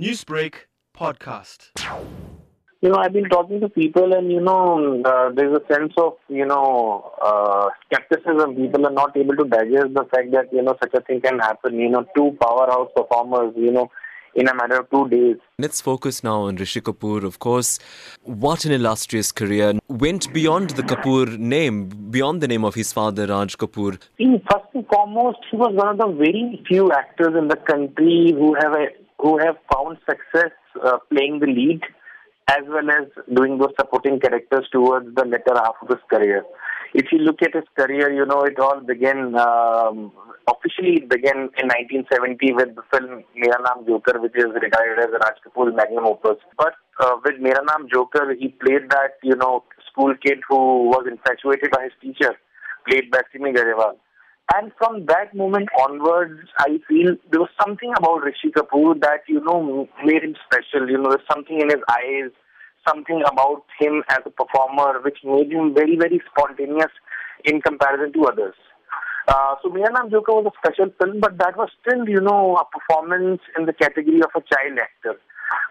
Newsbreak podcast. You know, I've been talking to people, and you know, uh, there's a sense of you know uh, skepticism. People are not able to digest the fact that you know such a thing can happen. You know, two powerhouse performers. You know, in a matter of two days. Let's focus now on Rishi Kapoor. Of course, what an illustrious career. Went beyond the Kapoor name, beyond the name of his father, Raj Kapoor. See, first and foremost, he was one of the very few actors in the country who have a, who have found success uh, playing the lead as well as doing those supporting characters towards the latter half of his career. If you look at his career, you know, it all began, um, officially it began in 1970 with the film Mera Naam Joker, which is regarded as Raj Kapoor's magnum opus. But uh, with Mera Naam Joker, he played that, you know, school kid who was infatuated by his teacher, played by Simi Garewal. And from that moment onwards, I feel there was something about Rishi Kapoor that, you know, made him special. You know, there's something in his eyes, something about him as a performer which made him very, very spontaneous in comparison to others. Uh, so Mera Naam Joker was a special film, but that was still, you know, a performance in the category of a child actor.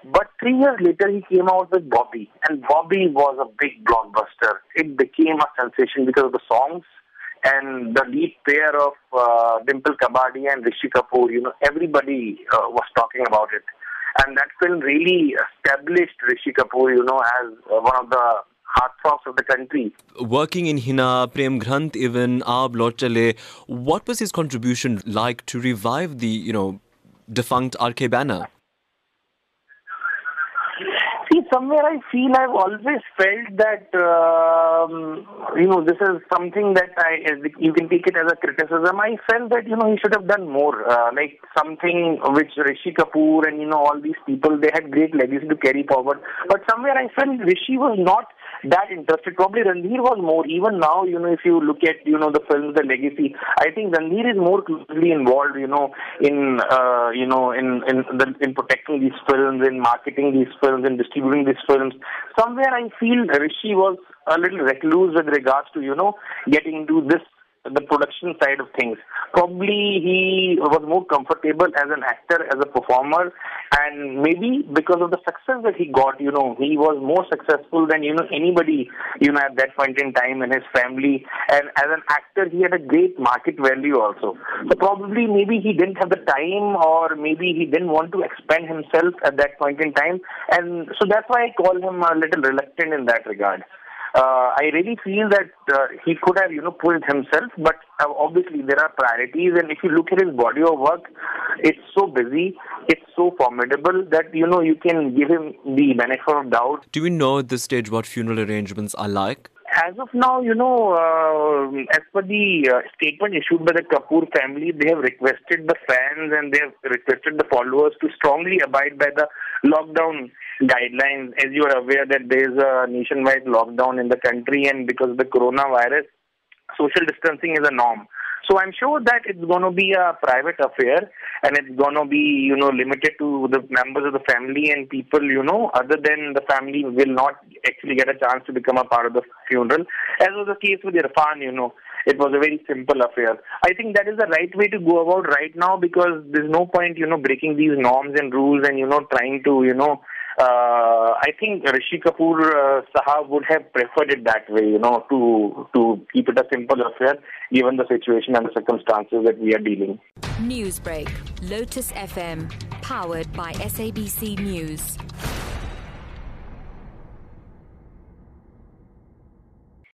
But three years later, he came out with Bobby, and Bobby was a big blockbuster. It became a sensation because of the songs and the lead pair of uh, Dimple Kapadia and Rishi Kapoor. You know, everybody uh, was talking about it, and that film really established Rishi Kapoor, you know, as uh, one of the heartthrobs of the country. Working in Henna, Prem Granth, even Aab Chale, what was his contribution like to revive the, you know, defunct RK banner? Somewhere I feel I've always felt that, um, you know, this is something that I, you can take it as a criticism. I felt that, you know, he should have done more. Uh, like something which Rishi Kapoor and, you know, all these people, they had great legacy to carry forward. But somewhere I felt Rishi was not that interested. Probably Ranveer was more. Even now, you know, if you look at, you know, the films, the legacy, I think Ranveer is more closely involved, you know, in, uh, you know, in, in, the, in protecting these films, in marketing these films, in distributing these films. Somewhere I feel Rishi was a little recluse with regards to, you know, getting into this the production side of things. Probably he was more comfortable as an actor, as a performer, and maybe because of the success that he got, you know, he was more successful than, you know, anybody, you know, at that point in time in his family. And as an actor, he had a great market value also. So probably maybe he didn't have the time or maybe he didn't want to expand himself at that point in time. And so that's why I call him a little reluctant in that regard uh, I really feel that uh, he could have, you know, pulled himself, but uh, obviously there are priorities, and if you look at his body of work, it's so busy, it's so formidable that, you know, you can give him the benefit of doubt. Do we know at this stage what funeral arrangements are like? As of now, you know, uh, as per the uh, statement issued by the Kapoor family, they have requested the fans and they have requested the followers to strongly abide by the lockdown guidelines. As you are aware that there is a nationwide lockdown in the country and because of the coronavirus, social distancing is a norm. So I'm sure that it's going to be a private affair and it's going to be, you know, limited to the members of the family and people, you know, other than the family will not actually get a chance to become a part of the funeral. As was the case with Irrfan, you know, it was a very simple affair. I think that is the right way to go about right now because there's no point, you know, breaking these norms and rules and, you know, trying to, you know, uh, I think Rishi Kapoor uh, Sahab would have preferred it that way, you know, to to keep it a simple affair, given the situation and the circumstances that we are dealing. Newsbreak, Lotus FM, powered by SABC News.